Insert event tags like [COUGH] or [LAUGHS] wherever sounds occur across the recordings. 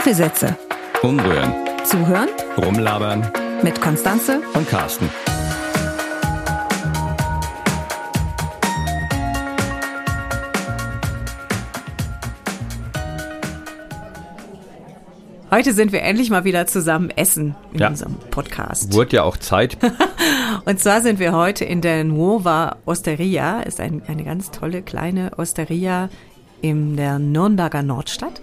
Kaffeesätze. Umrühren. Zuhören Rumlabern. mit Konstanze. Und Carsten. Heute sind wir endlich mal wieder zusammen essen in Ja. unserem Podcast. Wurde ja auch Zeit. [LAUGHS] Und zwar sind wir heute in der Nuova Osteria. Ist ein, eine ganz tolle kleine Osteria in der Nürnberger Nordstadt.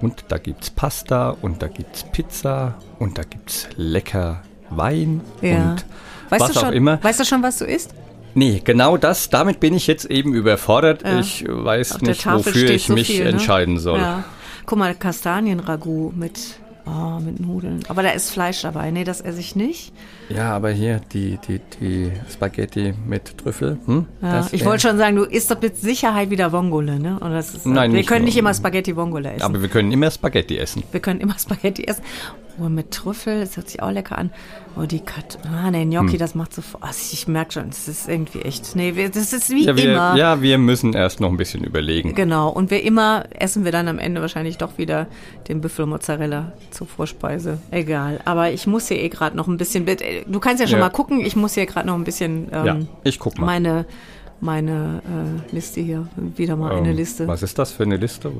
Und da gibt's Pasta und da gibt's Pizza und da gibt's lecker Wein Ja. und Weißt was du schon, auch immer. Weißt du schon, was du isst? Nee, genau das, damit bin ich jetzt eben überfordert. Ja. Ich weiß Auf nicht, wofür ich so mich viel, ne? entscheiden soll. Ja. Guck mal, Kastanienragout mit, oh, mit Nudeln. Aber da ist Fleisch dabei. Nee, das esse ich nicht. Ja, aber hier die, die, die Spaghetti mit Trüffel. Hm? Ja, ich wollte schon sagen, du isst doch mit Sicherheit wieder Vongole, ne? Und das ist, Nein, wir nicht können nur. nicht immer Spaghetti Vongole essen. Aber wir können immer Spaghetti essen. wir können immer [LAUGHS] Spaghetti essen. Oh, mit Trüffel, das hört sich auch lecker an. Oh, die Kat ah, nee, Hm. Gnocchi, das macht so, also ich merke schon, das ist irgendwie echt, nee, das ist wie Ja wir, immer. ja, wir müssen erst noch ein bisschen überlegen. Genau, und wir immer essen wir dann am Ende wahrscheinlich doch wieder den Büffelmozzarella zur Vorspeise. Egal, aber ich muss hier eh gerade noch ein bisschen, du kannst ja schon Ja. mal gucken, ich muss hier gerade noch ein bisschen ähm, Ja, ich guck mal. meine, meine äh, Liste hier, wieder mal eine Ähm, Liste. Was ist das für eine Liste?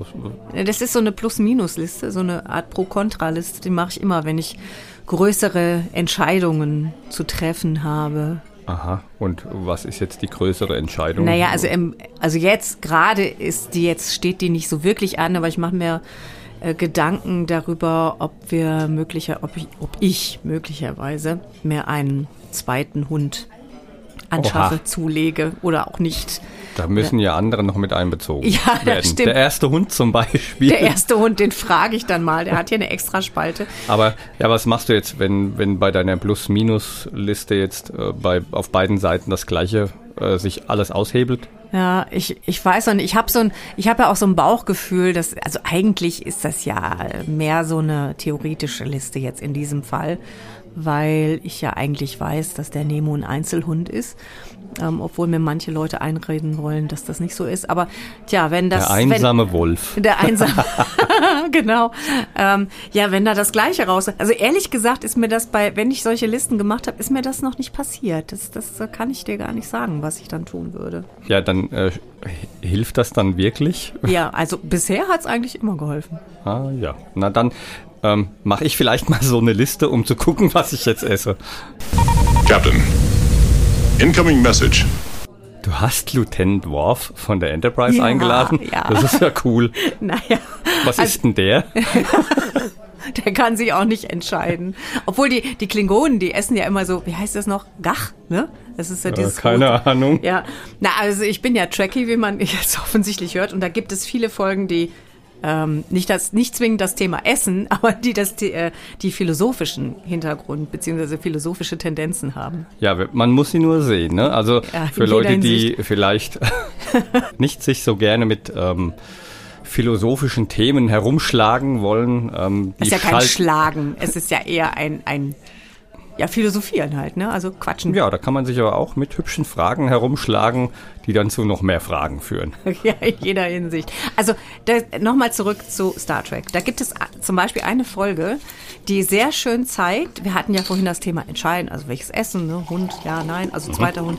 Das ist so eine Plus-Minus-Liste, so eine Art Pro-Kontra-Liste. Die mache ich immer, wenn ich größere Entscheidungen zu treffen habe. Aha. Und was ist jetzt die größere Entscheidung? Naja, also, also jetzt gerade ist die jetzt steht die nicht so wirklich an, aber ich mache mir äh, Gedanken darüber, ob wir möglicher, ob ich, ob ich möglicherweise mir einen zweiten Hund anschaffe, Oha. zulege oder auch nicht. Da müssen ja andere noch mit einbezogen Ja, das werden. stimmt. Der erste Hund zum Beispiel. Der erste Hund, den frage ich dann mal. Der hat hier eine Extraspalte. Aber ja, was machst du jetzt, wenn, wenn bei deiner Plus-Minus-Liste jetzt äh, bei, auf beiden Seiten das gleiche äh, sich alles aushebelt? Ja, ich, ich weiß und ich habe so ein, ich habe ja auch so ein Bauchgefühl, dass, also eigentlich ist das ja mehr so eine theoretische Liste jetzt in diesem Fall, weil ich ja eigentlich weiß, dass der Nemo ein Einzelhund ist, ähm, obwohl mir manche Leute einreden wollen, dass das nicht so ist. Aber tja, wenn das Der einsame Wolf. wenn, der einsame, [LAUGHS] [LAUGHS] [LAUGHS] genau. Ähm, ja, wenn da das Gleiche raus. Also ehrlich gesagt ist mir das bei, wenn ich solche Listen gemacht habe, ist mir das noch nicht passiert. Das, das kann ich dir gar nicht sagen, was ich dann tun würde. Ja, dann äh, hilft das dann wirklich? Ja, also bisher hat's eigentlich immer geholfen. Ah ja. Na dann ähm, mache ich vielleicht mal so eine Liste, um zu gucken, was ich jetzt esse. Captain, incoming message. Du hast Lieutenant Worf von der Enterprise Ja, eingeladen? ja. Das ist ja cool. [LAUGHS] Naja, Was also, ist denn der? [LAUGHS] der kann sich auch nicht entscheiden. Obwohl die, die Klingonen, die essen ja immer so, wie heißt das noch? Gach, ne? Das ist ja dieses keine rote- Ahnung. Ja, na, also ich bin ja Trekkie, wie man [LAUGHS] jetzt offensichtlich hört, und da gibt es viele Folgen, die ähm, nicht das, nicht zwingend das Thema Essen, [LAUGHS] aber die das die, äh, die philosophischen Hintergrund beziehungsweise philosophische Tendenzen haben. Ja, man muss sie nur sehen. Ne? Also Ja, für Leute, die Hinsicht. vielleicht [LAUGHS] [LAUGHS] nicht sich so gerne mit ähm, philosophischen Themen herumschlagen wollen. Ähm, Es die ist ja kein Schlagen, es ist ja eher ein, ein ja, Philosophieren halt, ne? Also quatschen. Ja, da kann man sich aber auch mit hübschen Fragen herumschlagen, die dann zu noch mehr Fragen führen. [LAUGHS] Ja, in jeder Hinsicht. Also nochmal zurück zu Star Trek. Da gibt es a- zum Beispiel eine Folge, die sehr schön zeigt, wir hatten ja vorhin das Thema Entscheiden, also welches Essen, ne? Hund, ja, nein, also zweiter Hund.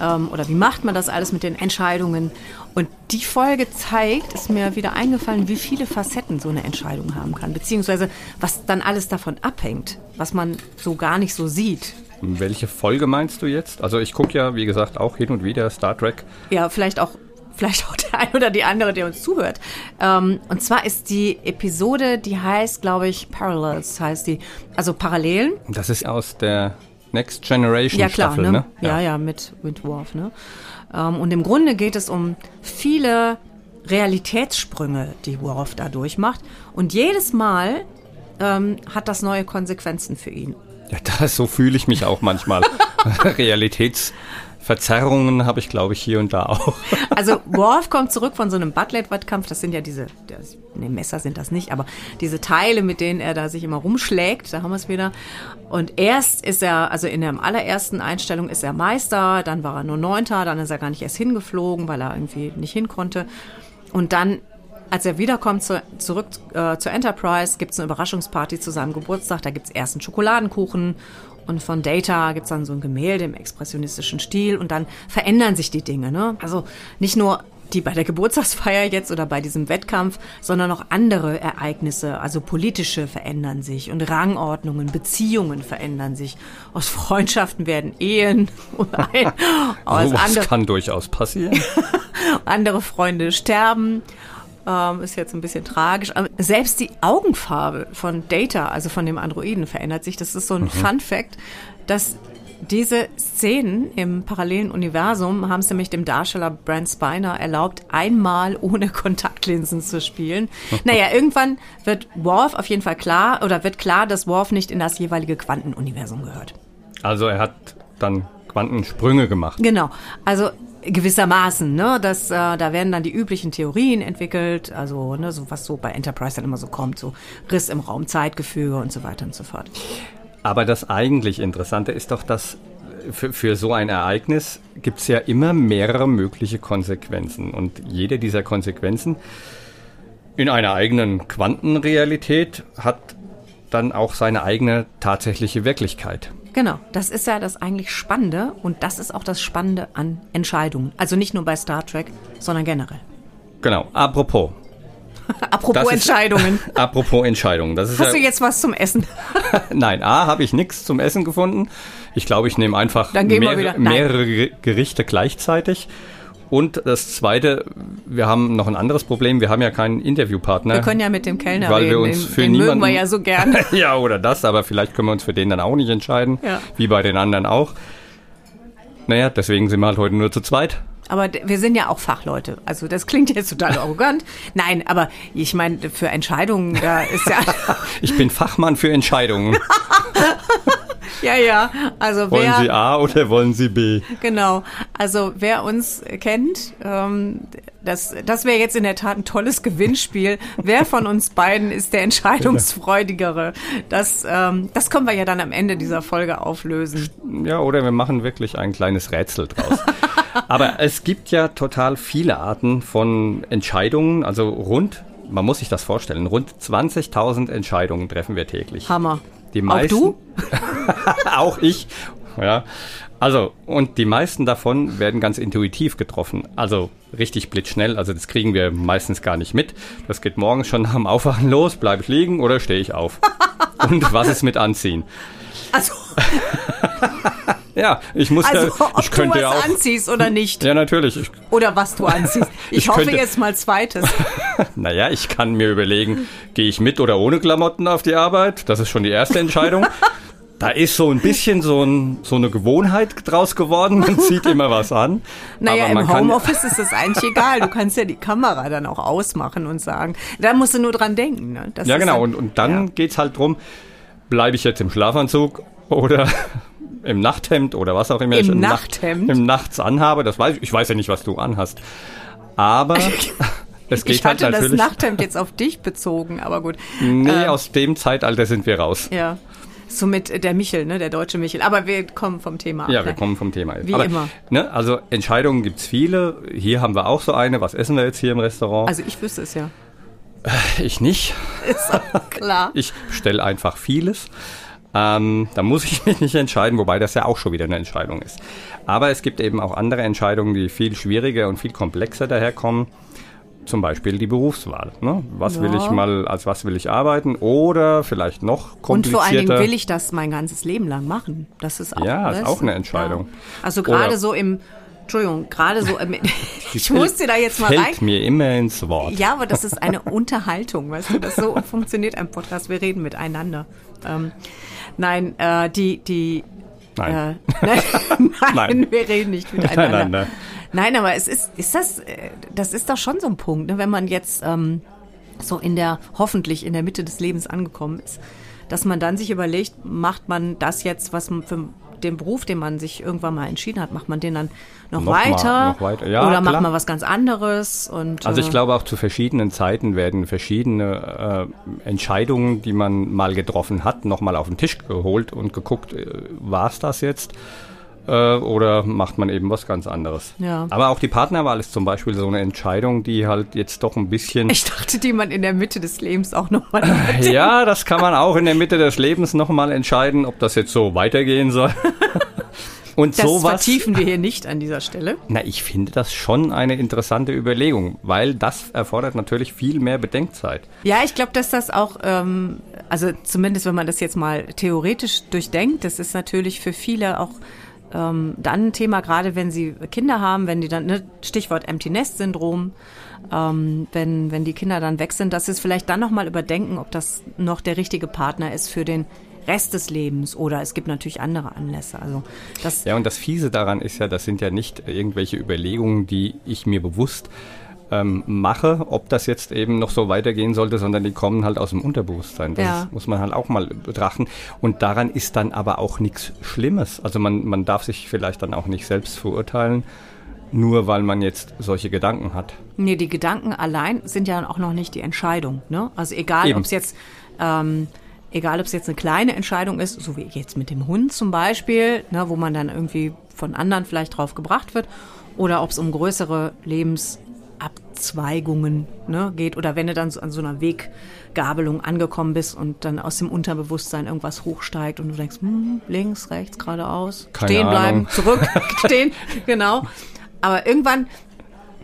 Ähm, oder wie macht man das alles mit den Entscheidungen? Und die Folge zeigt, ist mir wieder eingefallen, wie viele Facetten so eine Entscheidung haben kann, beziehungsweise was dann alles davon abhängt, was man so gar nicht so sieht. Welche Folge meinst du jetzt? Also ich gucke ja, wie gesagt, auch hin und wieder Star Trek. Ja, vielleicht auch, vielleicht auch der ein oder die andere, der uns zuhört. Ähm, und zwar ist die Episode, die heißt, glaube ich, Parallels heißt die. Also Parallelen. Das ist aus der Next Generation Ja, klar, Staffel, ne? ne? Ja, ja, mit, mit Worf, ne? Ähm, und im Grunde geht es um viele Realitätssprünge, die Worf da durchmacht. Und jedes Mal ähm, hat das neue Konsequenzen für ihn. Ja, [LAUGHS] das, so fühle ich mich auch manchmal. [LAUGHS] Realitätsverzerrungen habe ich, glaube ich, hier und da auch. [LAUGHS] Also Worf kommt zurück von so einem Buttlet-Wettkampf. Das sind ja diese, das, nee, Messer sind das nicht, aber diese Teile, mit denen er da sich immer rumschlägt. Da haben wir es wieder. Und erst ist er, also in der allerersten Einstellung ist er Meister, dann war er nur Neunter, dann ist er gar nicht erst hingeflogen, weil er irgendwie nicht hin konnte. Und dann als er wiederkommt zu, zurück äh, zur Enterprise, gibt's eine Überraschungsparty zu seinem Geburtstag. Da gibt's erst einen Schokoladenkuchen und von Data gibt's dann so ein Gemälde im expressionistischen Stil und dann verändern sich die Dinge. Ne? Also nicht nur die bei der Geburtstagsfeier jetzt oder bei diesem Wettkampf, sondern auch andere Ereignisse, also politische verändern sich und Rangordnungen, Beziehungen verändern sich. Aus Freundschaften werden Ehen. [LAUGHS] Ein, [LAUGHS] aus Sowas andere, kann durchaus passieren. [LAUGHS] andere Freunde sterben. Ähm, ist jetzt ein bisschen tragisch. Aber selbst die Augenfarbe von Data, also von dem Androiden, verändert sich. Das ist so ein Fun Fact, dass diese Szenen im parallelen Universum haben es nämlich dem Darsteller Brent Spiner erlaubt, einmal ohne [LAUGHS] Kontaktlinsen zu spielen. [LAUGHS] naja, irgendwann wird Worf auf jeden Fall klar, oder wird klar, dass Worf nicht in das jeweilige Quantenuniversum gehört. Also er hat dann Quantensprünge gemacht. Genau. Also gewissermaßen, ne, das, äh, da werden dann die üblichen Theorien entwickelt, also ne, so was so bei Enterprise dann immer so kommt, so Riss im Raum, Zeitgefüge und so weiter und so fort. Aber das eigentlich Interessante ist doch, dass für, für so ein Ereignis gibt es ja immer mehrere mögliche Konsequenzen. Und jede dieser Konsequenzen in einer eigenen Quantenrealität hat dann auch seine eigene tatsächliche Wirklichkeit. Genau, das ist ja das eigentlich Spannende und das ist auch das Spannende an Entscheidungen. Also nicht nur bei Star Trek, sondern generell. Genau, apropos. [LAUGHS] Apropos Das ist- Entscheidungen. [LAUGHS] Apropos Entscheidungen. Das ist Hast du ja, jetzt was zum Essen? [LAUGHS] nein, A, habe ich nichts zum Essen gefunden. Ich glaube, ich nehme einfach wir mehrere, Gerichte gleichzeitig. Und das Zweite, wir haben noch ein anderes Problem. Wir haben ja keinen Interviewpartner. Wir können ja mit dem Kellner Weil wir reden, uns den, für den mögen wir niemanden- ja so gern. [LAUGHS] ja, oder das, aber vielleicht können wir uns für den dann auch nicht entscheiden, Ja. wie bei den anderen auch. Naja, deswegen sind wir halt heute nur zu zweit. Aber wir sind ja auch Fachleute. Also das klingt jetzt total [LAUGHS] arrogant. Nein, aber ich meine, für Entscheidungen, da ist ja, [LAUGHS] Ich bin Fachmann für Entscheidungen. Ja, ja. Also Wollen wer, Sie A oder wollen Sie B? Genau. Also wer uns kennt, ähm, das, das wäre jetzt in der Tat ein tolles Gewinnspiel. wer von uns beiden ist der entscheidungsfreudigere? Das, ähm, das können wir ja dann am Ende dieser Folge auflösen. Ja, oder wir machen wirklich ein kleines Rätsel draus. Aber es gibt ja total viele Arten von Entscheidungen, also rund, man muss sich das vorstellen, rund 20.000 Entscheidungen treffen wir täglich. Hammer. Die Auch meisten, du? [LAUGHS] auch ich. Ja. Also, und die meisten davon werden ganz intuitiv getroffen. Also richtig blitzschnell. Also das kriegen wir meistens gar nicht mit. Das geht morgens schon dem Aufwachen los. Bleibe ich liegen oder stehe ich auf? [LAUGHS] und was ist mit Anziehen? Also, [LAUGHS] Ja, ich muss also ja, ob ich könnte du ja was auch. anziehst oder nicht. Ja, natürlich. Ich, Oder was du anziehst. [LAUGHS] Ich, Ich hoffe könnte- jetzt mal zweites. [LAUGHS] naja, ich kann mir überlegen, gehe ich mit oder ohne Klamotten auf die Arbeit? Das ist schon die erste Entscheidung. Da ist so ein bisschen so, ein, so eine Gewohnheit draus geworden. Man zieht immer was an. Naja, im Homeoffice ist das eigentlich egal. Du kannst ja die Kamera dann auch ausmachen und sagen. Da musst du nur dran denken. Ne? Ja, genau. dann- Und, und dann ja. geht's halt drum, bleibe ich jetzt im Schlafanzug oder im Nachthemd oder was auch immer Im ich im Nachthemd? Nacht, im Nachts anhabe. Das weiß ich. Ich weiß ja nicht, was du anhast. Aber [LAUGHS] es geht Ich halt hatte das. Nachthemd jetzt auf dich bezogen, aber gut. [LAUGHS] nee, Ähm, aus dem Zeitalter sind wir raus. Ja. So mit der Michel, ne, der deutsche Michel. Aber wir kommen vom Thema ab. Ja, wir ne? kommen vom Thema. Wie immer. Ne, also Entscheidungen gibt's viele. Hier haben wir auch so eine. Was essen wir jetzt hier im Restaurant? Also ich wüsste es ja. ich nicht. Ist auch klar. [LAUGHS] Ich bestelle einfach vieles. Ähm, da muss ich [LAUGHS] mich nicht entscheiden, wobei das ja auch schon wieder eine Entscheidung ist. Aber es gibt eben auch andere Entscheidungen, die viel schwieriger und viel komplexer daherkommen. Zum Beispiel die Berufswahl. Ne? Was will Ja. ich mal, als was will ich arbeiten? Oder vielleicht noch Und komplizierter. vor allen Dingen will ich das mein ganzes Leben lang machen. Das ist auch, Ja, ist auch eine Entscheidung. Ja. Also gerade so im, Entschuldigung, gerade so [LAUGHS] im, ich fällt- muss dir da jetzt mal fällt rein. mir immer ins Wort. Ja, aber das ist eine Unterhaltung, weißt du, das so [LAUGHS] funktioniert ein Podcast. Wir reden miteinander. Ähm, nein, äh, die, die, Nein. Äh, [LAUGHS] nein, nein, Nein. wir reden nicht miteinander. Miteinander. Nein, aber es ist, ist das, äh, das ist doch schon so ein Punkt, ne, wenn man jetzt ähm, so in der, hoffentlich in der Mitte des Lebens angekommen ist, dass man dann sich überlegt, macht man das jetzt, was man für den Beruf, den man sich irgendwann mal entschieden hat, macht man den dann noch, Noch mal- weiter, noch weiter. Ja, oder macht klar. man was ganz anderes und Also ich äh, glaube auch zu verschiedenen Zeiten werden verschiedene äh, Entscheidungen, die man mal getroffen hat, nochmal auf den Tisch geholt und geguckt, äh, war es das jetzt? äh, oder macht man eben was ganz anderes. Ja. Aber auch die Partnerwahl ist zum Beispiel so eine Entscheidung, die halt jetzt doch ein bisschen. Ich dachte, die man in der Mitte des Lebens auch nochmal. [LAUGHS] ja, das kann man auch in der Mitte des Lebens nochmal entscheiden, ob das jetzt so weitergehen soll. [LAUGHS] Und das sowas, vertiefen wir hier nicht an dieser Stelle. Na, ich finde das schon eine interessante Überlegung, weil das erfordert natürlich viel mehr Bedenkzeit. Ja, ich glaube, dass das auch, ähm, also zumindest wenn man das jetzt mal theoretisch durchdenkt, das ist natürlich für viele auch ähm, dann ein Thema, gerade wenn sie Kinder haben, wenn die dann, ne, Stichwort Empty Nest Syndrom, ähm, wenn, wenn die Kinder dann weg sind, dass sie es vielleicht dann nochmal überdenken, ob das noch der richtige Partner ist für den Rest des Lebens oder es gibt natürlich andere Anlässe. Also das ja, und das Fiese daran ist ja, das sind ja nicht irgendwelche Überlegungen, die ich mir bewusst ähm, mache, ob das jetzt eben noch so weitergehen sollte, sondern die kommen halt aus dem Unterbewusstsein. Das Ja. muss man halt auch mal betrachten. Und daran ist dann aber auch nichts Schlimmes. Also man, man darf sich vielleicht dann auch nicht selbst verurteilen, nur weil man jetzt solche Gedanken hat. Nee, die Gedanken allein sind ja auch noch nicht die Entscheidung. Ne? Also egal, ob es jetzt, ähm, egal, ob es jetzt eine kleine Entscheidung ist, so wie jetzt mit dem Hund zum Beispiel, ne, wo man dann irgendwie von anderen vielleicht drauf gebracht wird, oder ob es um größere Lebensabzweigungen ne, geht, oder wenn du dann so an so einer Weggabelung angekommen bist und dann aus dem Unterbewusstsein irgendwas hochsteigt und du denkst, hm, links, rechts, geradeaus, Keine stehen bleiben, Ahnung. zurück, [LAUGHS] stehen, genau. Aber irgendwann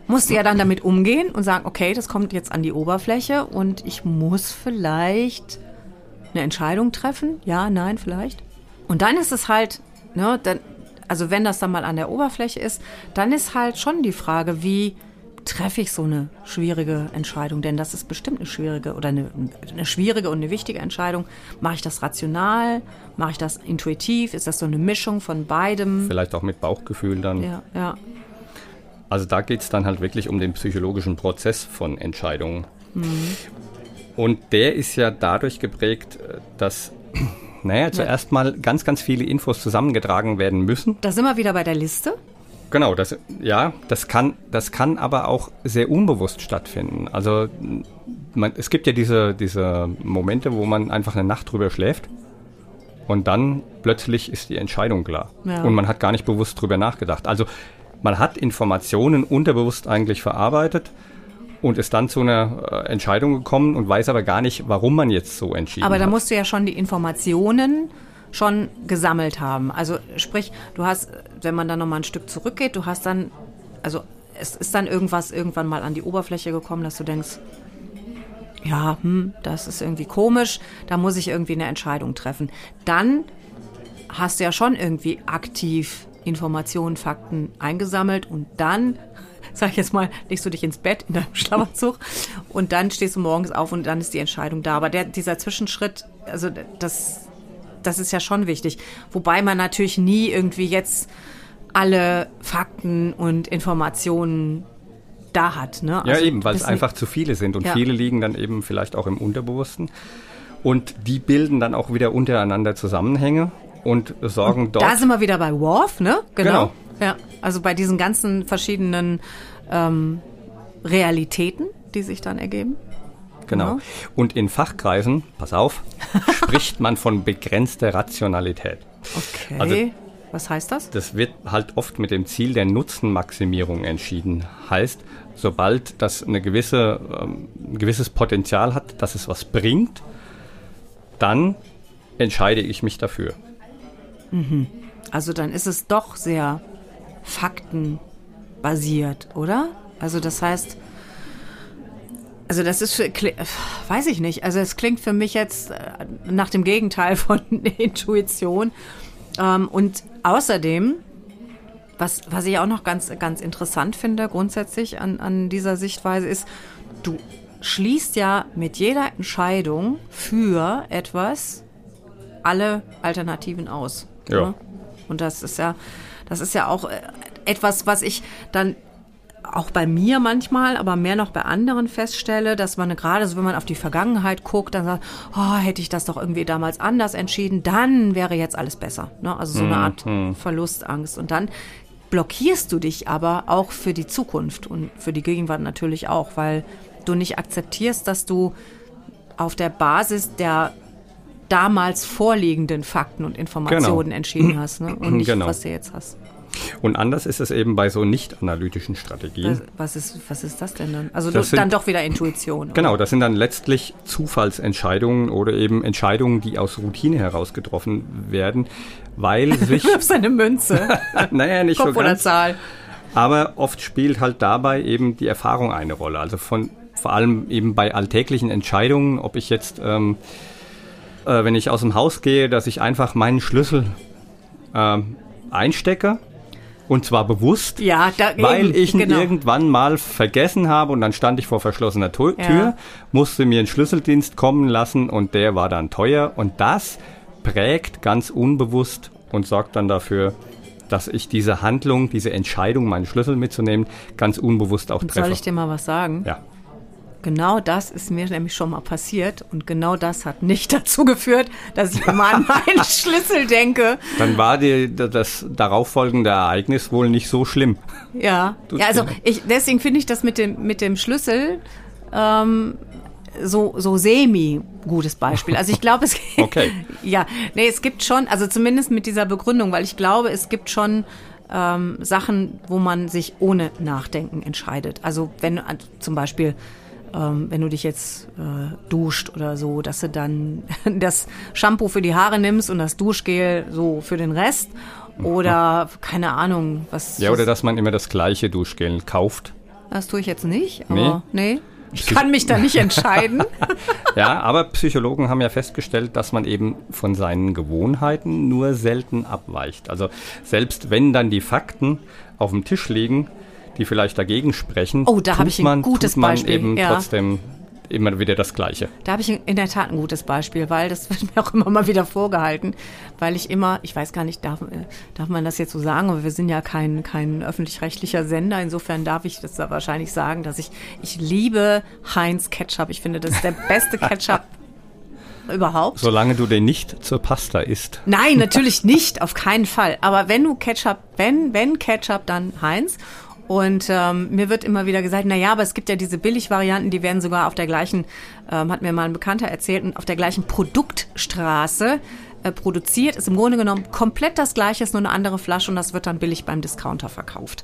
musst du ja dann damit umgehen und sagen, okay, das kommt jetzt an die Oberfläche und ich muss vielleicht eine Entscheidung treffen. Ja, nein, vielleicht. Und dann ist es halt, ne, dann, also wenn das dann mal an der Oberfläche ist, dann ist halt schon die Frage, wie treffe ich so eine schwierige Entscheidung? Denn das ist bestimmt eine schwierige oder eine, eine schwierige und eine wichtige Entscheidung. Mache ich das rational? Mache ich das intuitiv? Ist das so eine Mischung von beidem? Vielleicht auch mit Bauchgefühl dann. Ja, ja. Also da geht es dann halt wirklich um den psychologischen Prozess von Entscheidungen. Und der ist ja dadurch geprägt, äh, dass, [CLEARS THROAT] naja, zuerst mal ganz, ganz viele Infos zusammengetragen werden müssen. Da sind wir wieder bei der Liste. Genau, das, ja, das kann, das kann aber auch sehr unbewusst stattfinden. Also man, es gibt ja diese, diese Momente, wo man einfach eine Nacht drüber schläft und dann plötzlich ist die Entscheidung klar. Ja. Und man hat gar nicht bewusst drüber nachgedacht. Also man hat Informationen unterbewusst eigentlich verarbeitet und ist dann zu einer äh, Entscheidung gekommen und weiß aber gar nicht, warum man jetzt so entschieden Aber da hat. musst du ja schon die Informationen schon gesammelt haben. Also sprich, du hast, wenn man dann nochmal ein Stück zurückgeht, du hast dann, also es ist dann irgendwas irgendwann mal an die Oberfläche gekommen, dass du denkst, ja, hm, das ist irgendwie komisch, da muss ich irgendwie eine Entscheidung treffen. Dann hast du ja schon irgendwie aktiv Informationen, Fakten eingesammelt und dann, sag ich jetzt mal, legst du dich ins Bett in deinem [LAUGHS] Schlafanzug und dann stehst du morgens auf und dann ist die Entscheidung da. Aber der, dieser Zwischenschritt, also das, das ist ja schon wichtig. Wobei man natürlich nie irgendwie jetzt alle Fakten und Informationen da hat. Ne? Ja, Also eben, weil es einfach zu viele sind und Ja. viele liegen dann eben vielleicht auch im Unterbewussten. Und die bilden dann auch wieder untereinander Zusammenhänge und sorgen dort. Da sind wir wieder bei Worf, ne? Genau. Ja, also bei diesen ganzen verschiedenen ähm, Realitäten, die sich dann ergeben. genau. Und in Fachkreisen, pass auf, [LAUGHS] spricht man von begrenzter Rationalität. Okay. Also- Was heißt das? Das wird halt oft mit dem Ziel der Nutzenmaximierung entschieden. Heißt, sobald das eine gewisse, ähm, ein gewisses Potenzial hat, dass es was bringt, dann entscheide ich mich dafür. Also dann ist es doch sehr faktenbasiert, oder? Also das heißt, also das ist für, weiß ich nicht. Also es klingt für mich jetzt äh, nach dem Gegenteil von [LAUGHS] Intuition. Ähm, und außerdem, was, was ich auch noch ganz, ganz interessant finde grundsätzlich an, an dieser Sichtweise ist, du schließt ja mit jeder Entscheidung für etwas alle Alternativen aus. Ja. Ne? Und das ist ja, das ist ja auch äh, etwas, was ich dann auch bei mir manchmal, aber mehr noch bei anderen feststelle, dass man gerade so, wenn man auf die Vergangenheit guckt, dann sagt, oh, hätte ich das doch irgendwie damals anders entschieden, dann wäre jetzt alles besser. Ne? Also so eine Art Verlustangst. Und dann blockierst du dich aber auch für die Zukunft und für die Gegenwart natürlich auch, weil du nicht akzeptierst, dass du auf der Basis der damals vorliegenden Fakten und Informationen Genau. entschieden hast ne? und nicht, Genau. was du jetzt hast. Und anders ist es eben bei so nicht analytischen Strategien. Was, was, ist, was ist das denn dann? Also Das sind- dann doch wieder Intuition. oder? Genau, das sind dann letztlich Zufallsentscheidungen oder eben Entscheidungen, die aus Routine heraus getroffen werden, weil [LAUGHS] sich, Wirfst eine Münze, [LAUGHS] naja, nicht so Kopf oder ganz, Zahl. aber oft spielt halt dabei eben die Erfahrung eine Rolle. Also von vor allem eben bei alltäglichen Entscheidungen, ob ich jetzt, ähm, äh, wenn ich aus dem Haus gehe, dass ich einfach meinen Schlüssel ähm, einstecke und zwar bewusst, Ja, da, weil eben, ich ihn genau. irgendwann mal vergessen habe und dann stand ich vor verschlossener Tu- Ja. Tür, musste mir einen Schlüsseldienst kommen lassen und der war dann teuer und das prägt ganz unbewusst und sorgt dann dafür, dass ich diese Handlung, diese Entscheidung, meinen Schlüssel mitzunehmen, ganz unbewusst auch treffe. Soll ich dir mal was sagen? ja. Genau das ist mir nämlich schon mal passiert und genau das hat nicht [LAUGHS] dazu geführt, dass ich immer an meinen [LAUGHS] Schlüssel denke. Dann war die, das darauffolgende Ereignis wohl nicht so schlimm. Ja, ja also ich, deswegen finde ich das mit dem, mit dem Schlüssel ähm, so, so semi gutes Beispiel. Also ich glaube, es [LAUGHS] Okay. ja, nee, es gibt schon, also zumindest mit dieser Begründung, weil ich glaube, es gibt schon ähm, Sachen, wo man sich ohne Nachdenken entscheidet. Also wenn zum Beispiel ähm, wenn du dich jetzt äh, duscht oder so, dass du dann [LAUGHS] das Shampoo für die Haare nimmst und das Duschgel so für den Rest oder keine Ahnung, was Ja, oder dass man immer das gleiche Duschgel kauft. das tue ich jetzt nicht, aber nee. Ich Psych- kann mich da nicht [LAUGHS] entscheiden. [LAUGHS] Ja, aber Psychologen haben ja festgestellt, dass man eben von seinen Gewohnheiten nur selten abweicht. Also selbst wenn dann die Fakten auf dem Tisch liegen, die vielleicht dagegen sprechen, Oh, da habe ich ein man, gutes man Beispiel, eben ja. trotzdem immer wieder das Gleiche. Da habe ich in der Tat ein gutes Beispiel, weil das [LAUGHS] wird mir auch immer mal wieder vorgehalten, weil ich immer, ich weiß gar nicht, darf, äh, darf man das jetzt so sagen, aber wir sind ja kein, kein öffentlich-rechtlicher Sender, insofern darf ich das da wahrscheinlich sagen, dass ich, ich liebe Heinz Ketchup. Ich finde, das ist der beste [LAUGHS] Ketchup überhaupt. Solange du den nicht zur Pasta isst. Nein, [LAUGHS] natürlich nicht, auf keinen Fall. Aber wenn du Ketchup, wenn, wenn Ketchup, dann Heinz. Und ähm, mir wird immer wieder gesagt, na ja, aber es gibt ja diese Billigvarianten, die werden sogar auf der gleichen, ähm, hat mir mal ein Bekannter erzählt, auf der gleichen Produktstraße äh, produziert. Ist im Grunde genommen komplett das gleiche, ist nur eine andere Flasche und das wird dann billig beim Discounter verkauft.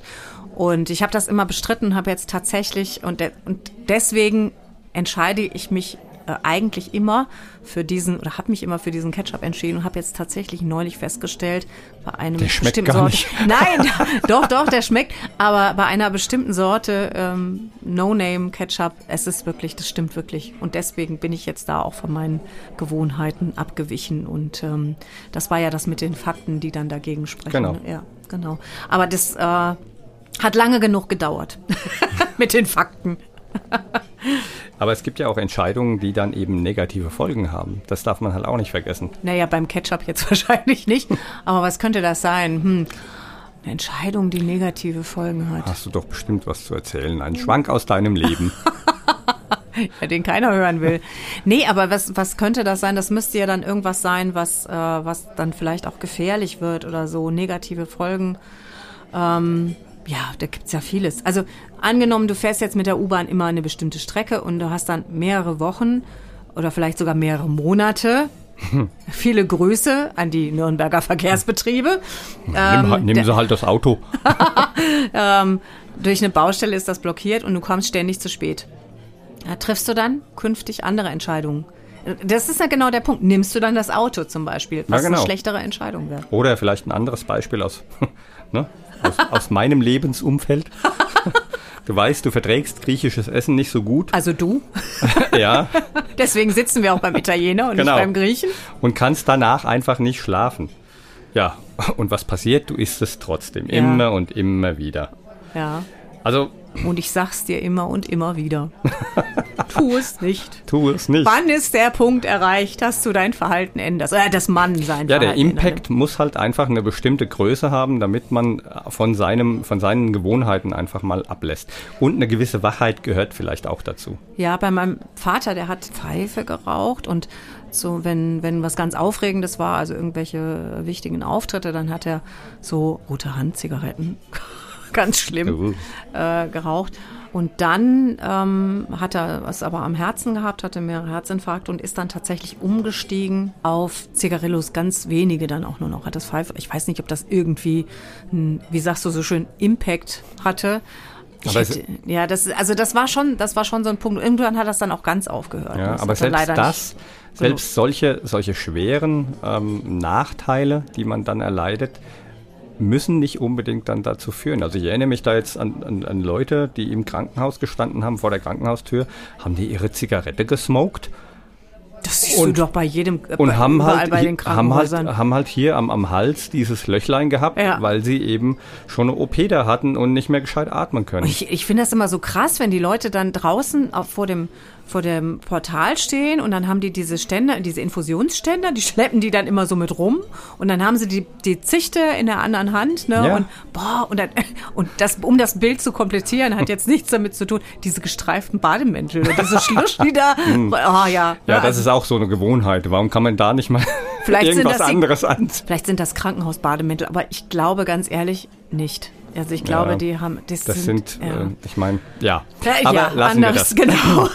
Und ich habe das immer bestritten, habe jetzt tatsächlich und, de und deswegen entscheide ich mich äh, eigentlich immer für diesen oder habe mich immer für diesen Ketchup entschieden und habe jetzt tatsächlich neulich festgestellt bei einem Der schmeckt bestimmten gar Sorte. nicht. [LAUGHS] Nein, doch, doch, der schmeckt. Aber bei einer bestimmten Sorte ähm, No-Name Ketchup, es ist wirklich, das stimmt wirklich. Und deswegen bin ich jetzt da auch von meinen Gewohnheiten abgewichen. Und ähm, das war ja das mit den Fakten, die dann dagegen sprechen. Genau. Ja, genau. Aber das äh, hat lange genug gedauert [LAUGHS] mit den Fakten. [LAUGHS] Aber es gibt ja auch Entscheidungen, die dann eben negative Folgen haben. Das darf man halt auch nicht vergessen. Naja, beim Ketchup jetzt [LAUGHS] wahrscheinlich nicht. Aber was könnte das sein? Hm. Eine Entscheidung, die negative Folgen hat. Hast du doch bestimmt was zu erzählen. Ein Schwank aus deinem Leben. [LAUGHS] Ja, den keiner hören will. Nee, aber was, was könnte das sein? Das müsste ja dann irgendwas sein, was, äh, was dann vielleicht auch gefährlich wird oder so, negative Folgen. Ähm, ja, da gibt's ja vieles. Also angenommen, du fährst jetzt mit der U-Bahn immer eine bestimmte Strecke und du hast dann mehrere Wochen oder vielleicht sogar mehrere Monate. Viele Grüße an die Nürnberger Verkehrsbetriebe. nimm, halt- nimm der- sie halt das Auto. [LAUGHS] durch eine Baustelle ist das blockiert und du kommst ständig zu spät. Ja, triffst du dann künftig andere Entscheidungen? Das ist ja genau der Punkt. Nimmst du dann das Auto zum Beispiel, was genau. eine schlechtere Entscheidung wäre? Oder vielleicht ein anderes Beispiel aus, [LAUGHS] ne, aus, aus meinem Lebensumfeld. [LAUGHS] Du weißt, du verträgst griechisches Essen nicht so gut. Also du. [LAUGHS] Ja. Deswegen sitzen wir auch beim Italiener und Genau. nicht beim Griechen. Und kannst danach einfach nicht schlafen. Ja. Und was passiert? Du isst es trotzdem. Ja. Immer und immer wieder. Ja. Also, Und ich sag's dir immer und immer wieder. [LAUGHS] tu es nicht. tu es nicht. Wann ist der Punkt erreicht, dass du dein Verhalten änderst? Oder das Mann sein Ja, der Verhalten ne? Impact muss halt einfach eine bestimmte Größe haben, damit man von, seinem, von seinen Gewohnheiten einfach mal ablässt. Und eine gewisse Wachheit gehört vielleicht auch dazu. Ja, bei meinem Vater, der hat Pfeife geraucht und so, wenn, wenn was ganz Aufregendes war, also irgendwelche wichtigen Auftritte, dann hat er so rote Handzigaretten, [LAUGHS] ganz schlimm, äh, geraucht. Und dann ähm, hat er es aber am Herzen gehabt, hatte mehrere Herzinfarkte und ist dann tatsächlich umgestiegen auf Zigarillos, ganz wenige dann auch nur noch. Hat das Pfeife, ich weiß nicht, ob das irgendwie, ein, wie sagst du so schön, Impact hatte. Hätte, ja, das, also das war schon, das war schon so ein Punkt. Irgendwann hat das dann auch ganz aufgehört. Ja, Das aber er selbst leider das, selbst solche, solche schweren ähm, Nachteile, die man dann erleidet, müssen nicht unbedingt dann dazu führen. Also ich erinnere mich da jetzt an, an, an Leute, die im Krankenhaus gestanden haben, vor der Krankenhaustür, haben die ihre Zigarette gesmoked Das siehst Und- du doch bei jedem, und bei, haben halt, bei den haben, halt, Krankenhäusern. haben halt hier am, am Hals dieses Löchlein gehabt, Ja. weil sie eben schon eine OP da hatten und nicht mehr gescheit atmen können. Ich, ich finde das immer so krass, wenn die Leute dann draußen auf, vor, dem, vor dem Portal stehen und dann haben die diese Ständer, diese Infusionsständer, die [LAUGHS] schleppen die dann immer so mit rum und dann haben sie die, die Zichte in der anderen Hand, ne? Ja. Und boah, und, dann, [LAUGHS] und das, um das Bild zu komplettieren, hat jetzt nichts damit zu tun, diese gestreiften Bademäntel oder diese [LAUGHS] Schlusch, die da. Oh ja. Hm. ja, Ne, das also ist auch so eine Gewohnheit. Warum kann man da nicht mal Vielleicht sind irgendwas das anderes an? Vielleicht sind das Krankenhausbademäntel, aber ich glaube ganz ehrlich nicht. Also ich glaube, Ja, die haben. Das, Das sind, ja. äh, ich meine, ja. Ja, Aber lassen wir anderes, das. genau.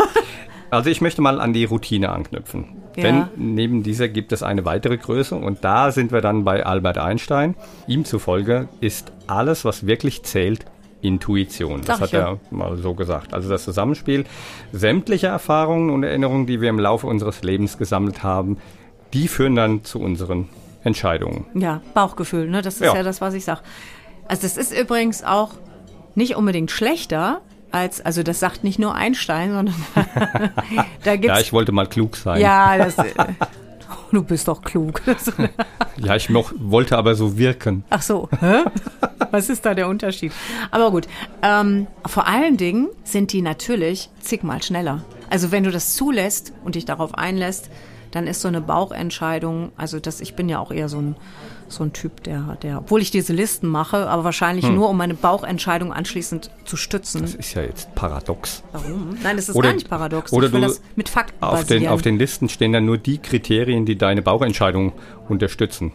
Also ich möchte mal an die Routine anknüpfen. Ja. Denn neben dieser gibt es eine weitere Größe und da sind wir dann bei Albert Einstein. Ihm zufolge ist alles, was wirklich zählt, Intuition. Das hat er mal so gesagt. Also das Zusammenspiel sämtlicher Erfahrungen und Erinnerungen, die wir im Laufe unseres Lebens gesammelt haben, die führen dann zu unseren Entscheidungen. Ja, Bauchgefühl, ne? Das ist Ja. ja, das, was ich sag. Also das ist übrigens auch nicht unbedingt schlechter als, also das sagt nicht nur Einstein, sondern [LAUGHS] da Ja, gibt's ich wollte mal klug sein. ja, das, äh, du bist doch klug. [LAUGHS] Ja, ich moch, wollte aber so wirken. Ach so, hä? was ist da der Unterschied? Aber gut, ähm, vor allen Dingen sind die natürlich zigmal schneller. Also wenn du das zulässt und dich darauf einlässt, dann ist so eine Bauchentscheidung, also das, ich bin ja auch eher so ein, so ein Typ, der, der, obwohl ich diese Listen mache, aber wahrscheinlich Hm. nur, um meine Bauchentscheidung anschließend zu stützen. Das ist ja jetzt paradox. Warum? Nein, das ist Oder- gar nicht paradox. oder ich will du- das mit Fakten Auf basieren. den, auf den Listen stehen dann nur die Kriterien, die deine Bauchentscheidung unterstützen.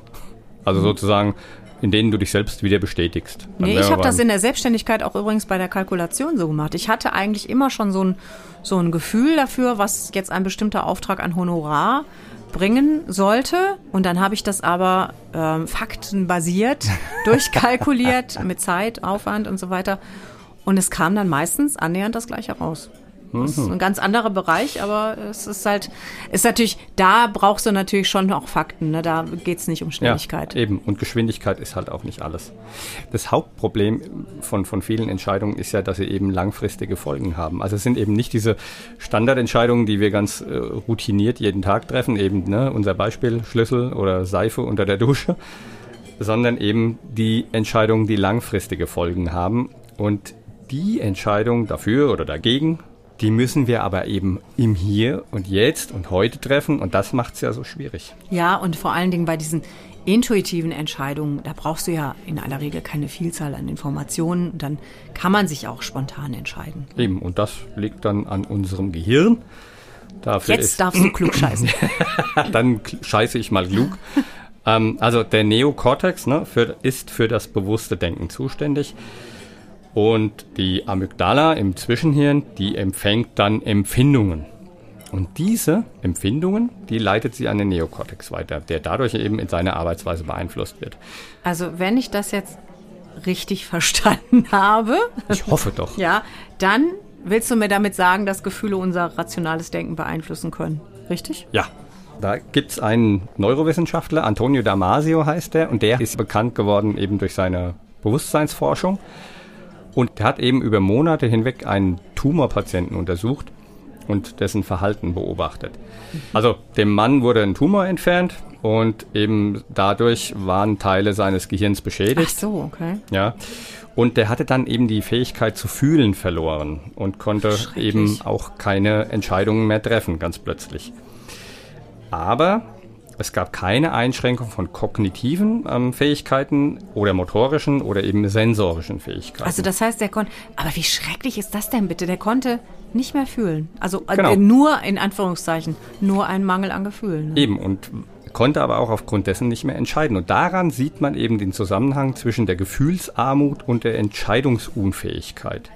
Also sozusagen, in denen du dich selbst wieder bestätigst. Dann. Nee, ich habe das in der Selbstständigkeit auch übrigens bei der Kalkulation so gemacht. Ich hatte eigentlich immer schon so ein, so ein Gefühl dafür, was jetzt ein bestimmter Auftrag an Honorar bringen sollte. Und dann habe ich das aber ähm, faktenbasiert [LAUGHS] durchkalkuliert mit Zeit, Aufwand und so weiter. Und es kam dann meistens annähernd das gleiche raus. Das ist ein ganz anderer Bereich, aber es ist halt, ist natürlich, da brauchst du natürlich schon auch Fakten, ne? da geht's nicht um Schnelligkeit. Ja, eben. Und Geschwindigkeit ist halt auch nicht alles. Das Hauptproblem von, von vielen Entscheidungen ist ja, dass sie eben langfristige Folgen haben. Also es sind eben nicht diese Standardentscheidungen, die wir ganz äh, routiniert jeden Tag treffen, eben ne, unser Beispiel Schlüssel oder Seife unter der Dusche, sondern eben die Entscheidungen, die langfristige Folgen haben. Und die Entscheidung dafür oder dagegen, die müssen wir aber eben im Hier und Jetzt und heute treffen. Und das macht es ja so schwierig. Ja, und vor allen Dingen bei diesen intuitiven Entscheidungen, da brauchst du ja in aller Regel keine Vielzahl an Informationen. Dann kann man sich auch spontan entscheiden. Eben, und das liegt dann an unserem Gehirn. Dafür Jetzt darfst du klug scheißen. [LAUGHS] dann scheiße ich mal klug. ähm, also der Neokortex ne, für, ist für das bewusste Denken zuständig. Und die Amygdala im Zwischenhirn, die empfängt dann Empfindungen. Und diese Empfindungen, die leitet sie an den Neokortex weiter, der dadurch eben in seiner Arbeitsweise beeinflusst wird. Also wenn ich das jetzt richtig [LAUGHS] verstanden habe, Ich hoffe doch. [LAUGHS] ja, dann willst du mir damit sagen, dass Gefühle unser rationales Denken beeinflussen können. Richtig? Ja. Da gibt's einen Neurowissenschaftler, Antonio Damasio heißt der, und der ist bekannt geworden eben durch seine Bewusstseinsforschung. Und hat eben über Monate hinweg einen Tumorpatienten untersucht und dessen Verhalten beobachtet. Also dem Mann wurde ein Tumor entfernt und eben dadurch waren Teile seines Gehirns Ach beschädigt. so, okay. Ja. Und der hatte dann eben die Fähigkeit zu fühlen verloren und konnte eben auch keine Entscheidungen mehr treffen, ganz plötzlich. Aber es gab keine Einschränkung von kognitiven ähm, Fähigkeiten oder motorischen oder eben sensorischen Fähigkeiten. Also das heißt, der konnte. Aber wie schrecklich ist das denn bitte? Der konnte nicht mehr fühlen. Also äh, Genau. nur in Anführungszeichen, nur ein Mangel an Gefühlen. Ne? Eben und konnte aber auch aufgrund dessen nicht mehr entscheiden. Und daran sieht man eben den Zusammenhang zwischen der Gefühlsarmut und der Entscheidungsunfähigkeit.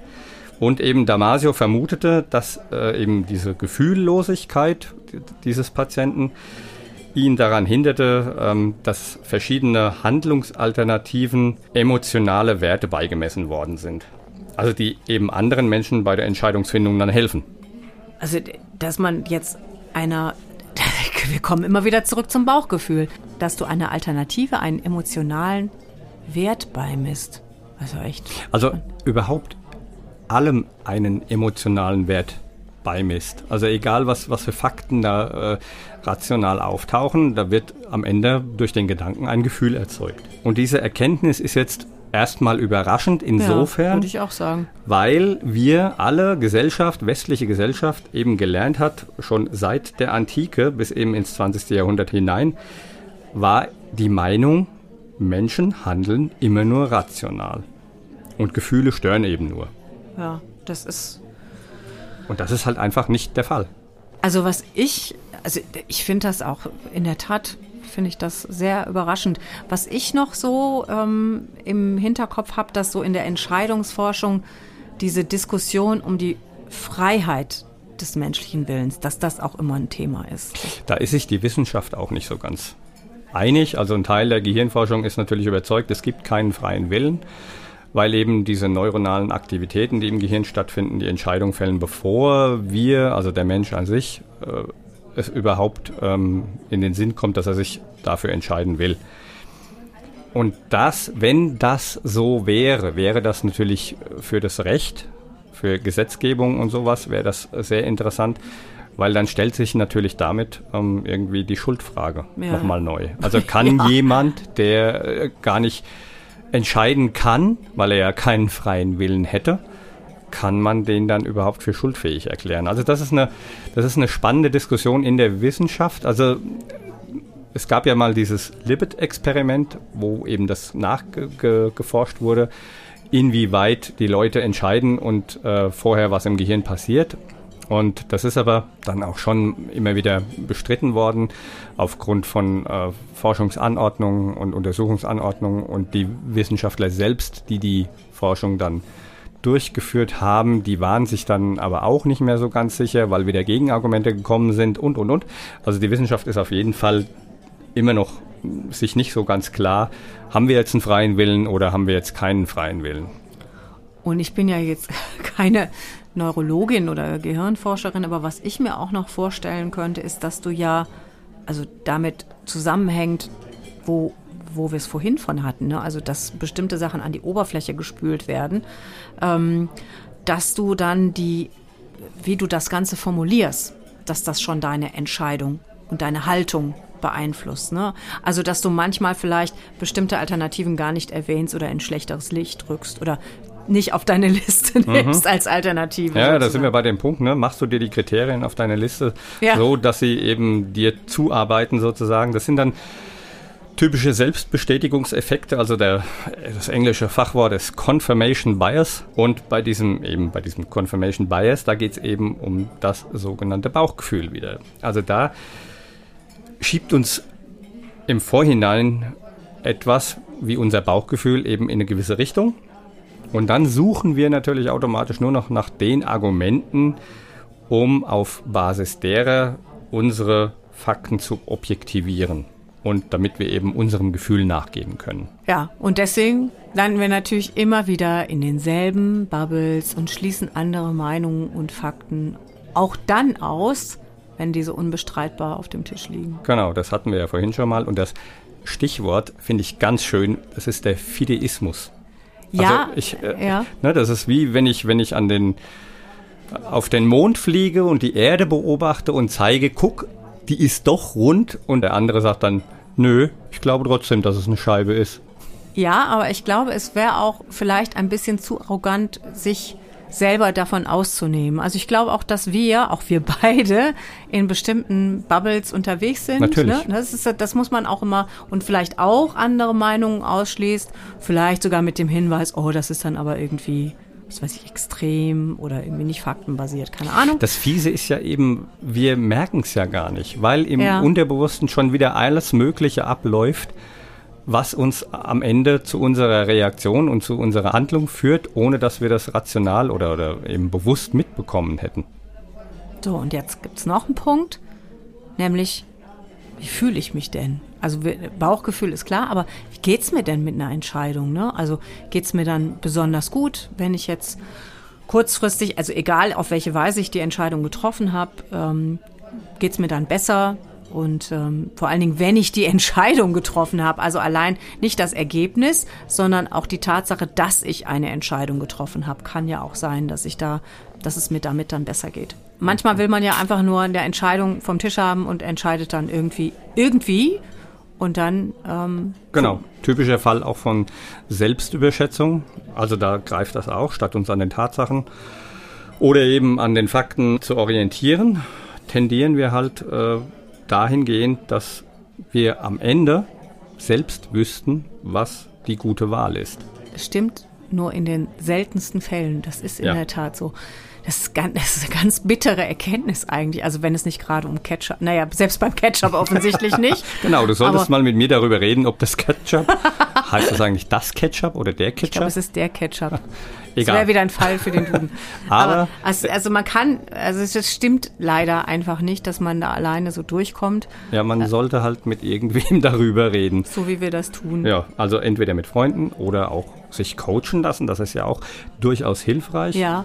Und eben Damasio vermutete, dass äh, eben diese Gefühllosigkeit dieses Patienten ihn daran hinderte, ähm, dass verschiedene Handlungsalternativen emotionale Werte beigemessen worden sind. Also die eben anderen Menschen bei der Entscheidungsfindung dann helfen. Also, dass man jetzt einer, [LAUGHS] wir kommen immer wieder zurück zum Bauchgefühl, dass du einer Alternative einen emotionalen Wert beimisst. Also echt. Also überhaupt allem einen emotionalen Wert beimisst. Also egal, was, was für Fakten da äh, rational auftauchen, da wird am Ende durch den Gedanken ein Gefühl erzeugt. Und diese Erkenntnis ist jetzt erstmal überraschend insofern, ja, würde ich auch sagen. weil wir alle Gesellschaft, westliche Gesellschaft eben gelernt hat, schon seit der Antike bis eben ins 20. Jahrhundert hinein, war die Meinung, Menschen handeln immer nur rational. Und Gefühle stören eben nur. Ja, das ist. Und das ist halt einfach nicht der Fall. Also was ich, also ich finde das auch in der Tat, finde ich das sehr überraschend. Was ich noch so ähm, im Hinterkopf habe, dass so in der Entscheidungsforschung diese Diskussion um die Freiheit des menschlichen Willens, dass das auch immer ein Thema ist. Da ist sich die Wissenschaft auch nicht so ganz einig. Also ein Teil der Gehirnforschung ist natürlich überzeugt, es gibt keinen freien Willen weil eben diese neuronalen Aktivitäten, die im Gehirn stattfinden, die Entscheidung fällen, bevor wir, also der Mensch an sich, äh, es überhaupt ähm, in den Sinn kommt, dass er sich dafür entscheiden will. Und das, wenn das so wäre, wäre das natürlich für das Recht, für Gesetzgebung und sowas, wäre das sehr interessant, weil dann stellt sich natürlich damit ähm, irgendwie die Schuldfrage ja. nochmal neu. Also [LAUGHS] kann ja. jemand, der äh, gar nicht entscheiden kann, weil er ja keinen freien Willen hätte, kann man den dann überhaupt für schuldfähig erklären? Also das ist eine, das ist eine spannende Diskussion in der Wissenschaft. Also es gab ja mal dieses Libet-Experiment, wo eben das nachgeforscht wurde, inwieweit die Leute entscheiden und äh, vorher was im Gehirn passiert. Und das ist aber dann auch schon immer wieder bestritten worden aufgrund von äh, Forschungsanordnungen und Untersuchungsanordnungen und die Wissenschaftler selbst, die die Forschung dann durchgeführt haben, die waren sich dann aber auch nicht mehr so ganz sicher, weil wieder Gegenargumente gekommen sind und, und, und. Also die Wissenschaft ist auf jeden Fall immer noch sich nicht so ganz klar, haben wir jetzt einen freien Willen oder haben wir jetzt keinen freien Willen. Und ich bin ja jetzt [LAUGHS] keine Neurologin oder Gehirnforscherin, aber was ich mir auch noch vorstellen könnte, ist, dass du ja, also damit zusammenhängt, wo, wo wir es vorhin von hatten, ne? also dass bestimmte Sachen an die Oberfläche gespült werden, ähm, dass du dann die, wie du das Ganze formulierst, dass das schon deine Entscheidung und deine Haltung beeinflusst. Ne? Also, dass du manchmal vielleicht bestimmte Alternativen gar nicht erwähnst oder in schlechteres Licht rückst oder nicht auf deine Liste mhm. nimmst mhm. als Alternative. Ja, da sind wir bei dem Punkt, ne? Machst du dir die Kriterien auf deine Liste ja. so, dass sie eben dir zuarbeiten sozusagen. Das sind dann typische Selbstbestätigungseffekte, also der, das englische Fachwort ist Confirmation Bias. Und bei diesem, eben bei diesem Confirmation Bias, da geht es eben um das sogenannte Bauchgefühl wieder. Also da schiebt uns im Vorhinein etwas wie unser Bauchgefühl eben in eine gewisse Richtung. Und dann suchen wir natürlich automatisch nur noch nach den Argumenten, um auf Basis derer unsere Fakten zu objektivieren und damit wir eben unserem Gefühl nachgeben können. Ja, und deswegen landen wir natürlich immer wieder in denselben Bubbles und schließen andere Meinungen und Fakten auch dann aus, wenn diese unbestreitbar auf dem Tisch liegen. Genau, das hatten wir ja vorhin schon mal. Und das Stichwort finde ich ganz schön, das ist der Fideismus. Ja, also ich, äh, ja. Ne, das ist wie wenn ich, wenn ich an den auf den Mond fliege und die Erde beobachte und zeige, guck, die ist doch rund und der andere sagt dann, nö, ich glaube trotzdem, dass es eine Scheibe ist. Ja, aber ich glaube, es wäre auch vielleicht ein bisschen zu arrogant, sich selber davon auszunehmen. Also ich glaube auch, dass wir, auch wir beide, in bestimmten Bubbles unterwegs sind. Natürlich. Ne? Das, ist, das muss man auch immer und vielleicht auch andere Meinungen ausschließt. Vielleicht sogar mit dem Hinweis, oh, das ist dann aber irgendwie was weiß ich, extrem oder irgendwie nicht faktenbasiert, keine Ahnung. Das Fiese ist ja eben, wir merken es ja gar nicht, weil im ja. Unterbewussten schon wieder alles Mögliche abläuft, was uns am Ende zu unserer Reaktion und zu unserer Handlung führt, ohne dass wir das rational oder, oder eben bewusst mitbekommen hätten. So, und jetzt gibt es noch einen Punkt, nämlich, wie fühle ich mich denn? Also Bauchgefühl ist klar, aber wie geht es mir denn mit einer Entscheidung? Ne? Also geht es mir dann besonders gut, wenn ich jetzt kurzfristig, also egal auf welche Weise ich die Entscheidung getroffen habe, ähm, geht es mir dann besser? Und ähm, vor allen Dingen, wenn ich die [LAUGHS] Entscheidung getroffen habe, also allein nicht das Ergebnis, sondern auch die Tatsache, dass ich eine Entscheidung getroffen habe, kann ja auch sein, dass ich da, dass es mir damit dann besser geht. Manchmal will man ja einfach nur eine Entscheidung vom Tisch haben und entscheidet dann irgendwie, irgendwie und dann. Ähm, genau, typischer Fall auch von Selbstüberschätzung. Also da greift das auch, statt uns an den Tatsachen oder eben an den Fakten zu orientieren, tendieren wir halt äh, dahingehend, dass wir am Ende selbst wüssten, was die gute Wahl ist. Stimmt nur in den seltensten Fällen. Das ist in ja. der Tat so. Das ist, ganz, das ist eine ganz bittere Erkenntnis eigentlich. Also wenn es nicht gerade um Ketchup, naja, selbst beim Ketchup [LAUGHS] offensichtlich nicht. genau, du solltest mal mit mir darüber reden, ob das Ketchup, [LAUGHS] [LAUGHS] heißt das eigentlich das Ketchup oder der Ketchup? Ich glaube, es ist der Ketchup. [LAUGHS] Egal. Das wäre wieder ein Fall für den Duden. [LAUGHS] Aber, Aber also, also, man kann, also es stimmt leider einfach nicht, dass man da alleine so durchkommt. Ja, man äh, sollte halt mit irgendwem darüber reden. So wie wir das tun. Ja, also entweder mit Freunden oder auch sich coachen lassen. Das ist ja auch durchaus hilfreich. Ja.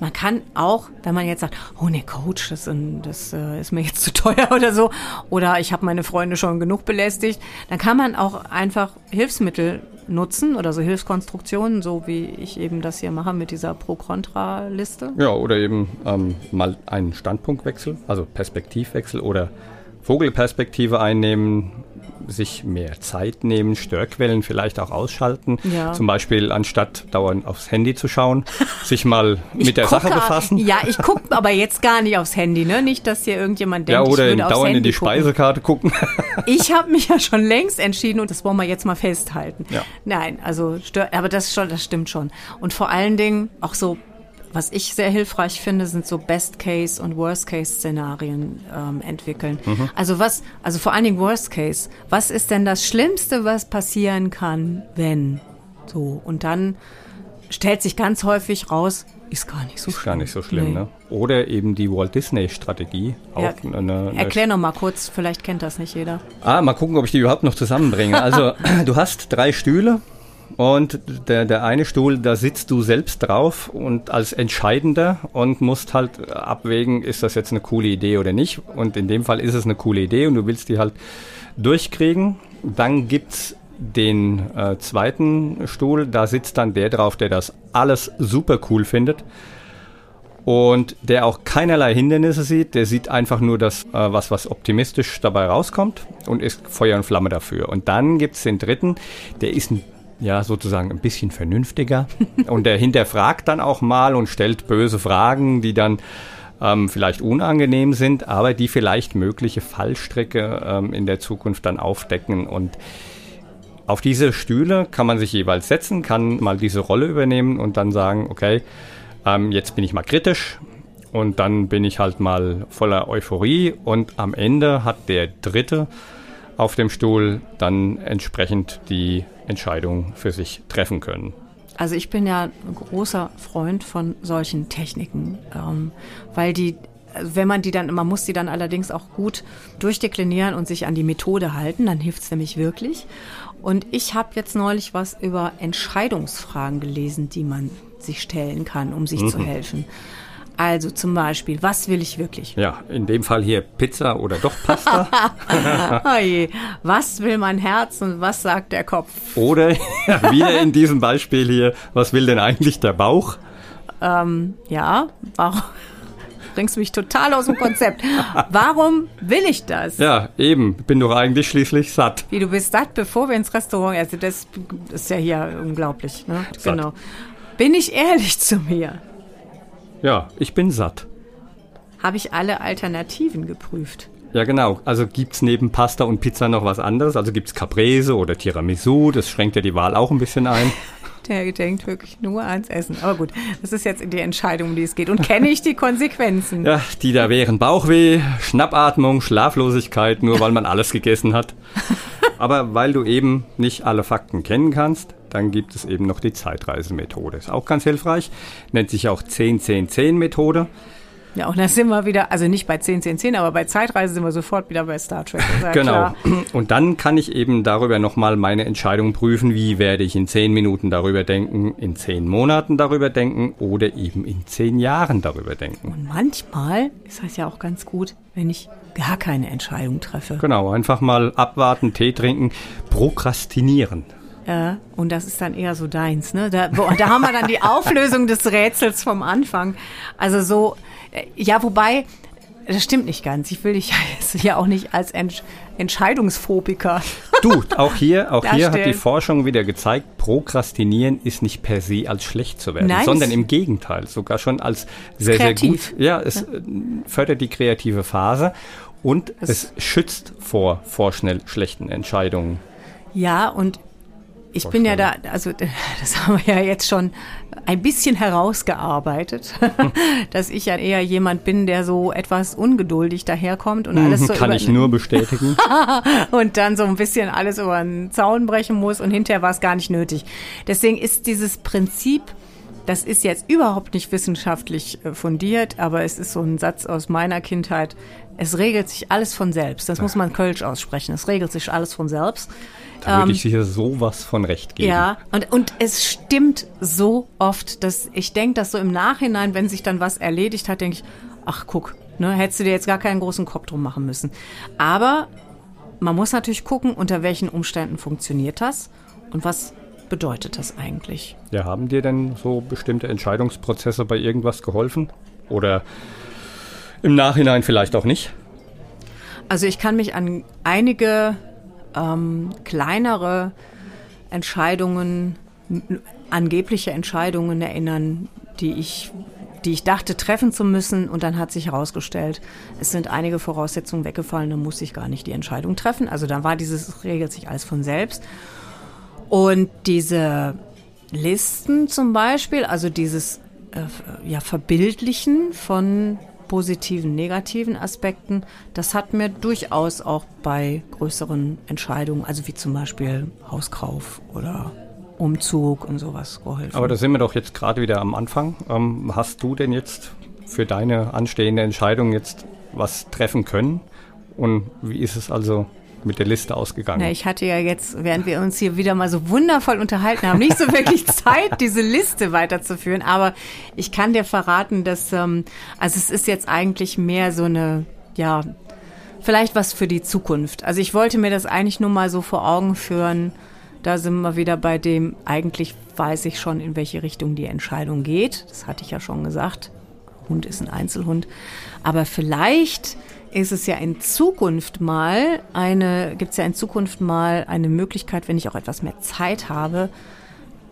Man kann auch, wenn man jetzt sagt, oh ne, Coach, das, das äh, ist mir jetzt [LAUGHS] zu teuer oder so, oder ich habe meine Freunde schon genug belästigt, dann kann man auch einfach Hilfsmittel nutzen oder so Hilfskonstruktionen, so wie ich eben das hier mache mit dieser Pro-Kontra-Liste. Ja, oder eben ähm, mal einen Standpunktwechsel, also Perspektivwechsel oder Vogelperspektive einnehmen, sich mehr Zeit nehmen, Störquellen vielleicht auch ausschalten. Ja. Zum Beispiel anstatt dauernd aufs Handy zu schauen, sich mal [LAUGHS] mit der Sache befassen. Ja, ich gucke aber jetzt gar nicht aufs Handy, ne? Nicht, dass hier irgendjemand denkt, ja, oder ich würde dauernd in die gucken. Speisekarte gucken. [LAUGHS] ich habe mich ja schon längst entschieden und das wollen wir jetzt mal festhalten. Ja. Nein, also stört, aber das schon, das stimmt schon. Und vor allen Dingen auch so was ich sehr hilfreich finde, sind so Best-Case- und Worst-Case-Szenarien ähm, entwickeln. Mhm. Also was, also vor allen Dingen Worst-Case. Was ist denn das Schlimmste, was passieren kann, wenn? So. Und dann stellt sich ganz häufig raus, ist gar nicht so ist schlimm. gar nicht so schlimm, nee. ne? Oder eben die Walt Disney-Strategie. Ja, eine, eine erklär noch mal kurz, vielleicht kennt das nicht jeder. Ah, mal gucken, ob ich die überhaupt noch zusammenbringe. Also, [LAUGHS] du hast drei Stühle und der, der eine Stuhl, da sitzt du selbst drauf und als Entscheidender und musst halt abwägen, ist das jetzt eine coole Idee oder nicht. Und in dem Fall ist es eine coole Idee und du willst die halt durchkriegen. Dann gibt's den äh, zweiten Stuhl, da sitzt dann der drauf, der das alles super cool findet und der auch keinerlei Hindernisse sieht. Der sieht einfach nur das, äh, was, was optimistisch dabei rauskommt und ist Feuer und Flamme dafür. Und dann gibt's den dritten, der ist ein ja, sozusagen ein bisschen vernünftiger. [LAUGHS] und der hinterfragt dann auch mal und stellt böse Fragen, die dann ähm, vielleicht unangenehm sind, aber die vielleicht mögliche Fallstrecke ähm, in der Zukunft dann aufdecken. Und auf diese Stühle kann man sich jeweils setzen, kann mal diese Rolle übernehmen und dann sagen, okay, ähm, jetzt bin ich mal kritisch. Und dann bin ich halt mal voller Euphorie und am Ende hat der Dritte auf dem Stuhl dann entsprechend die Entscheidung für sich treffen können. Also ich bin ja ein großer Freund von solchen Techniken, ähm, weil die, wenn man die dann, man muss die dann allerdings auch gut durchdeklinieren und sich an die Methode halten, dann hilft es nämlich wirklich. Und ich habe jetzt neulich was über Entscheidungsfragen gelesen, die man sich stellen kann, um sich mhm. zu helfen. Also zum Beispiel, was will ich wirklich? Ja, in dem Fall hier Pizza oder doch Pasta. [LAUGHS] oh. Was will mein Herz und was sagt der Kopf? Oder [LAUGHS] wieder in diesem Beispiel hier, was will denn eigentlich der Bauch? Ähm, ja, warum? [LAUGHS] bringst mich total aus dem Konzept. Warum will ich das? Ja, eben. Bin doch eigentlich schließlich satt. Wie, du bist satt, bevor wir ins Restaurant, also das ist ja hier unglaublich, ne? Genau. Bin ich ehrlich zu mir? Ja, ich bin satt. Habe ich alle Alternativen geprüft? Ja, genau. Also gibt es neben Pasta und Pizza noch was anderes? Also gibt es Caprese oder Tiramisu? Das schränkt ja die Wahl auch ein bisschen ein. [LAUGHS] Der denkt wirklich nur ans Essen. Aber gut, das ist jetzt die Entscheidung, um die es geht. Und kenne ich die Konsequenzen? [LAUGHS] Ja, die da wären Bauchweh, Schnappatmung, Schlaflosigkeit, nur weil man alles gegessen hat. [LAUGHS] aber weil du eben nicht alle Fakten kennen kannst, dann gibt es eben noch die Zeitreisemethode. Ist auch ganz hilfreich. Nennt sich auch 10-10-10-Methode. Ja, und da sind wir wieder, also nicht bei 10, 10, 10, aber bei Zeitreise sind wir sofort wieder bei Star Trek. Ja genau. Klar. Und dann kann ich eben darüber nochmal meine Entscheidung prüfen, wie werde ich in 10 Minuten darüber denken, in 10 Monaten darüber denken oder eben in 10 Jahren darüber denken. Und manchmal ist das ja auch ganz gut, wenn ich gar keine Entscheidung treffe. Genau, einfach mal abwarten, Tee trinken, prokrastinieren. Ja, und das ist dann eher so deins, ne? Da, boah, da haben wir dann die [LAUGHS] Auflösung des Rätsels vom Anfang. Also so, äh, ja, wobei, das stimmt nicht ganz. Ich will dich ja auch nicht als Entsch Entscheidungsphobiker. Du, auch hier, auch hier hat die Forschung wieder gezeigt, Prokrastinieren ist nicht per se als schlecht zu werden, Nein, sondern im Gegenteil, sogar schon als sehr, kreativ. sehr gut. Ja, es ja. Äh, fördert die kreative Phase und es, es schützt vor vorschnell schlechten Entscheidungen. Ja, und ich bin ja da, also [LAUGHS] das haben wir ja jetzt schon ein bisschen herausgearbeitet, [LAUGHS] dass ich ja eher jemand bin, der so etwas ungeduldig daherkommt und alles so kann ich nur [LAUGHS] bestätigen und dann so ein bisschen alles über den Zaun brechen muss und hinterher war es gar nicht nötig. Deswegen ist dieses Prinzip das ist jetzt überhaupt nicht wissenschaftlich äh, fundiert, aber es ist so ein Satz aus meiner Kindheit. Es regelt sich alles von selbst. Das muss man Kölsch aussprechen. Es regelt sich alles von selbst. Da würde ich ähm, sicher sowas von recht geben. Ja, und, und es stimmt so oft, dass ich denke, dass so im Nachhinein, wenn sich dann was erledigt hat, denke ich, ach guck, ne, hättest du dir jetzt gar keinen großen Kopf drum machen müssen. Aber man muss natürlich gucken, unter welchen Umständen funktioniert das und was bedeutet das eigentlich? Ja, haben dir denn so bestimmte Entscheidungsprozesse bei irgendwas geholfen? Oder im Nachhinein vielleicht auch nicht? Also ich kann mich an einige ähm, kleinere Entscheidungen, angebliche Entscheidungen erinnern, die ich, die ich dachte treffen zu müssen und dann hat sich herausgestellt, es sind einige Voraussetzungen weggefallen, dann musste ich gar nicht die Entscheidung treffen. Also dann war dieses, regelt sich alles von selbst. Und diese Listen zum Beispiel, also dieses äh, ja, Verbildlichen von positiven, negativen Aspekten, das hat mir durchaus auch bei größeren Entscheidungen, also wie zum Beispiel Hauskauf oder Umzug und sowas geholfen. Aber da sind wir doch jetzt gerade wieder am Anfang. Ähm, hast du denn jetzt für deine anstehende Entscheidung jetzt was treffen können? Und wie ist es also mit der Liste ausgegangen? Na, ich hatte ja jetzt, während wir uns hier wieder mal so wundervoll unterhalten haben, nicht so wirklich [LAUGHS] Zeit, diese Liste weiterzuführen. Aber ich kann dir verraten, dass, ähm, also es ist jetzt eigentlich mehr so eine, ja, vielleicht was für die Zukunft. Also ich wollte mir das eigentlich nur mal so vor Augen führen. Da sind wir wieder bei dem, eigentlich weiß ich schon, in welche Richtung die Entscheidung geht. Das hatte ich ja schon gesagt. Hund ist ein Einzelhund. Aber vielleicht ist es ja in Zukunft mal eine, gibt es ja in Zukunft mal eine Möglichkeit, wenn ich auch etwas mehr Zeit habe,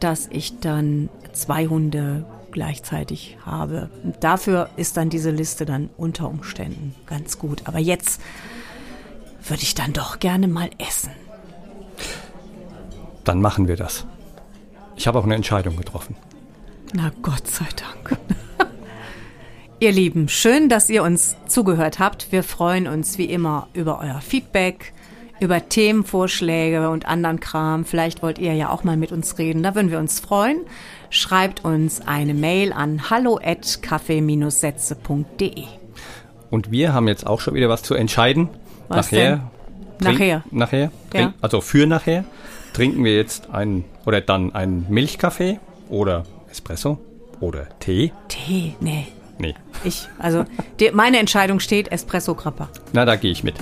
dass ich dann zwei Hunde gleichzeitig habe. Und dafür ist dann diese Liste dann unter Umständen ganz gut. Aber jetzt würde ich dann doch gerne mal essen. Dann machen wir das. Ich habe auch eine Entscheidung getroffen. Na Gott sei Dank. [LAUGHS] Ihr Lieben, schön, dass ihr uns zugehört habt. Wir freuen uns wie immer über euer Feedback, über Themenvorschläge und anderen Kram. Vielleicht wollt ihr ja auch mal mit uns reden. Da würden wir uns freuen. Schreibt uns eine Mail an hallo@kaffee-sätze.de. Und wir haben jetzt auch schon wieder was zu entscheiden. Was nachher. Denn? Nachher. Nachher. Ja. Also für nachher trinken wir jetzt einen oder dann einen Milchkaffee oder Espresso oder Tee. Tee, nee. Nee. Ich, also die, meine Entscheidung steht Espresso Grappa. Na, da gehe ich mit.